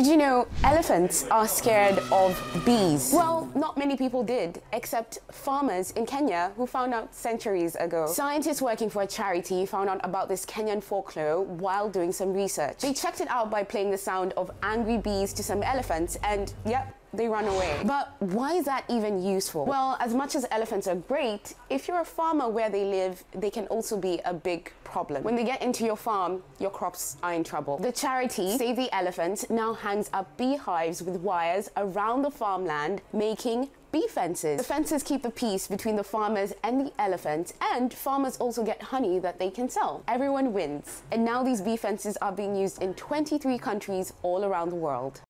Did you know elephants are scared of bees? Well, not many people did, except farmers in Kenya who found out centuries ago. Scientists working for a charity found out about this Kenyan folklore while doing some research. They checked it out by playing the sound of angry bees to some elephants, and yep, they run away. But why is that even useful? Well, as much as elephants are great, if you're a farmer where they live, they can also be a big problem. When they get into your farm, your crops are in trouble. The charity Save the Elephants now hangs up beehives with wires around the farmland, making bee fences. The fences keep the peace between the farmers and the elephants, and farmers also get honey that they can sell. Everyone wins. And now these bee fences are being used in 23 countries all around the world.